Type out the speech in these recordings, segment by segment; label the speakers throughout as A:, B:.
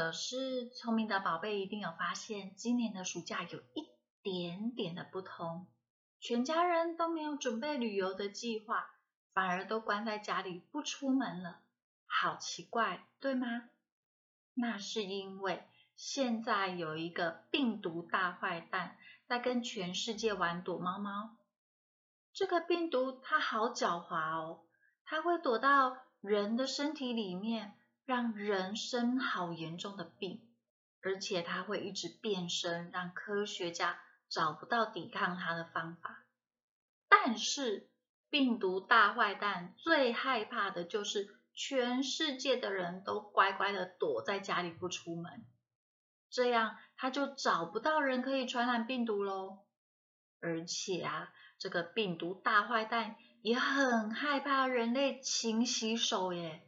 A: 可是聪明的宝贝一定有发现，今年的暑假有一点点的不同，全家人都没有准备旅游的计划，反而都关在家里不出门了，好奇怪，对吗？那是因为现在有一个病毒大坏蛋在跟全世界玩躲猫猫。这个病毒它好狡猾哦，它会躲到人的身体里面。让人生好严重的病，而且它会一直变身，让科学家找不到抵抗它的方法。但是病毒大坏蛋最害怕的就是全世界的人都乖乖的躲在家里不出门，这样他就找不到人可以传染病毒喽。而且啊，这个病毒大坏蛋也很害怕人类勤洗手耶。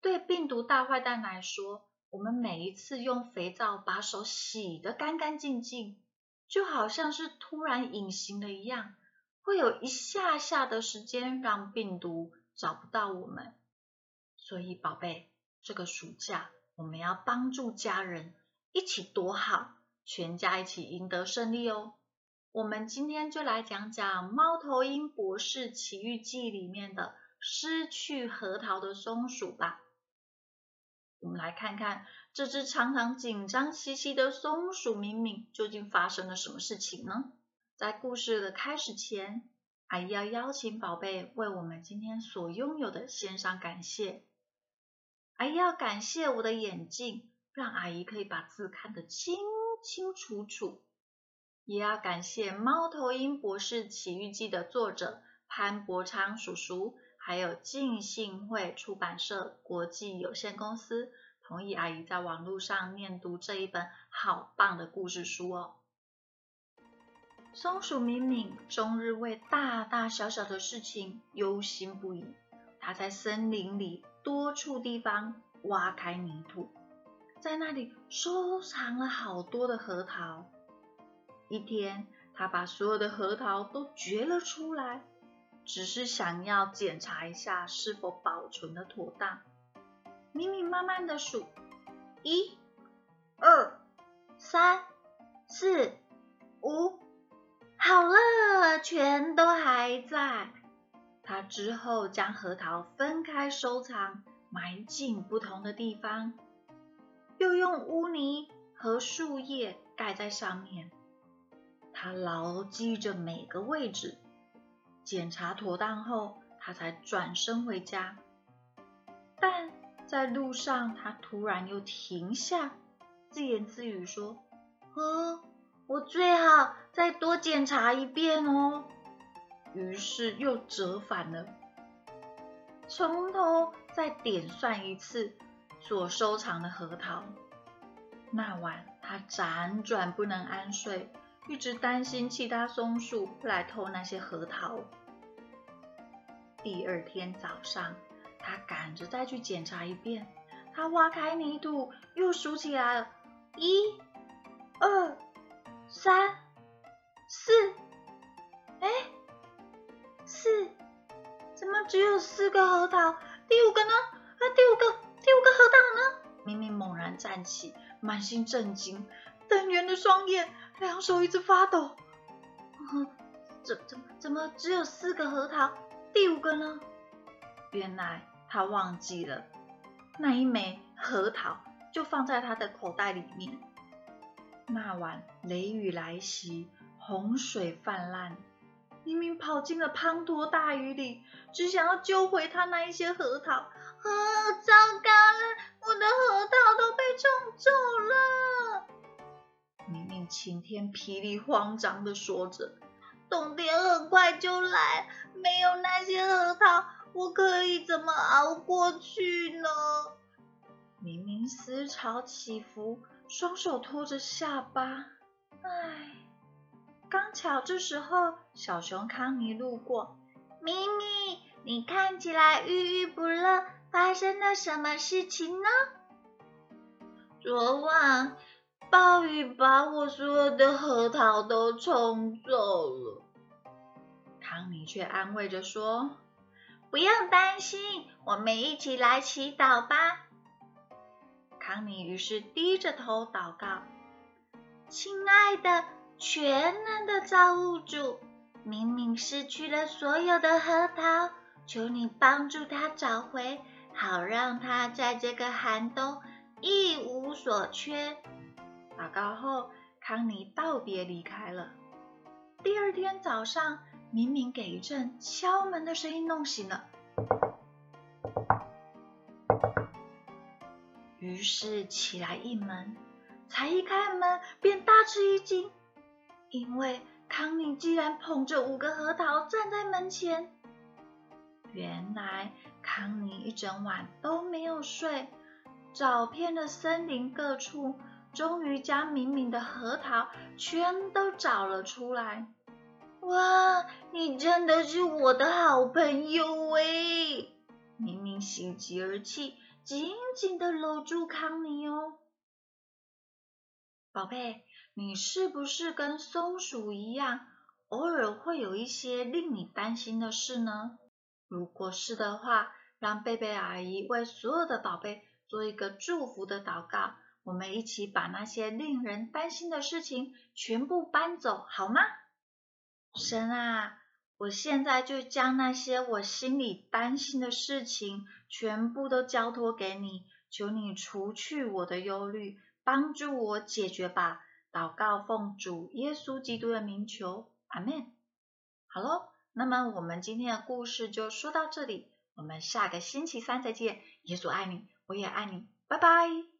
A: 对病毒大坏蛋来说，我们每一次用肥皂把手洗得干干净净，就好像是突然隐形了一样，会有一下下的时间让病毒找不到我们。所以，宝贝，这个暑假我们要帮助家人一起躲好，全家一起赢得胜利哦。我们今天就来讲讲《猫头鹰博士奇遇记》里面的失去核桃的松鼠吧。我们来看看这只常常紧张兮兮的松鼠明明究竟发生了什么事情呢？在故事的开始前，阿姨要邀请宝贝为我们今天所拥有的献上感谢。阿姨要感谢我的眼镜，让阿姨可以把字看得清清楚楚。也要感谢《猫头鹰博士奇遇记》的作者潘伯昌叔叔。还有静信会出版社国际有限公司同意阿姨在网络上念读这一本好棒的故事书哦。松鼠敏敏终日为大大小小的事情忧心不已，它在森林里多处地方挖开泥土，在那里收藏了好多的核桃。一天，他把所有的核桃都掘了出来。只是想要检查一下是否保存的妥当。咪咪慢慢的数，一、二、三、四、五，好了，全都还在。他之后将核桃分开收藏，埋进不同的地方，又用污泥和树叶盖在上面。他牢记着每个位置。检查妥当后，他才转身回家。但在路上，他突然又停下，自言自语说：“呵，我最好再多检查一遍哦。”于是又折返了，从头再点算一次所收藏的核桃。那晚，他辗转不能安睡。一直担心其他松鼠会来偷那些核桃。第二天早上，他赶着再去检查一遍。他挖开泥土，又数起来了：一、二、三、四。哎，四？怎么只有四个核桃？第五个呢？啊，第五个，第五个核桃呢？明明猛然站起，满心震惊，瞪圆了双眼。两手一直发抖，怎怎怎么只有四个核桃？第五个呢？原来他忘记了那一枚核桃就放在他的口袋里面。那晚雷雨来袭，洪水泛滥，明明跑进了滂沱大雨里，只想要救回他那一些核桃。啊，糟糕了，我的核桃都被冲走了！晴天霹雳，慌张的说着：“冬天很快就来，没有那些核桃，我可以怎么熬过去呢？”明明思潮起伏，双手托着下巴，唉。刚巧这时候，小熊康妮路过，咪咪，你看起来郁郁不乐，发生了什么事情呢？昨晚。暴雨把我所有的核桃都冲走了，康妮却安慰着说：“不用担心，我们一起来祈祷吧。”康妮于是低着头祷告：“亲爱的，全能的造物主，明明失去了所有的核桃，求你帮助他找回，好让他在这个寒冬一无所缺。”祷告后，康妮道别离开了。第二天早上，明明给一阵敲门的声音弄醒了。于是起来应门，才一开门便大吃一惊，因为康妮竟然捧着五个核桃站在门前。原来康妮一整晚都没有睡，找遍了森林各处。终于将明明的核桃全都找了出来。哇，你真的是我的好朋友哎！明明喜极而泣，紧紧的搂住康妮哦。宝贝，你是不是跟松鼠一样，偶尔会有一些令你担心的事呢？如果是的话，让贝贝阿姨为所有的宝贝做一个祝福的祷告。我们一起把那些令人担心的事情全部搬走，好吗？神啊，我现在就将那些我心里担心的事情全部都交托给你，求你除去我的忧虑，帮助我解决吧。祷告奉主耶稣基督的名求，阿门。好喽，那么我们今天的故事就说到这里，我们下个星期三再见。耶稣爱你，我也爱你，拜拜。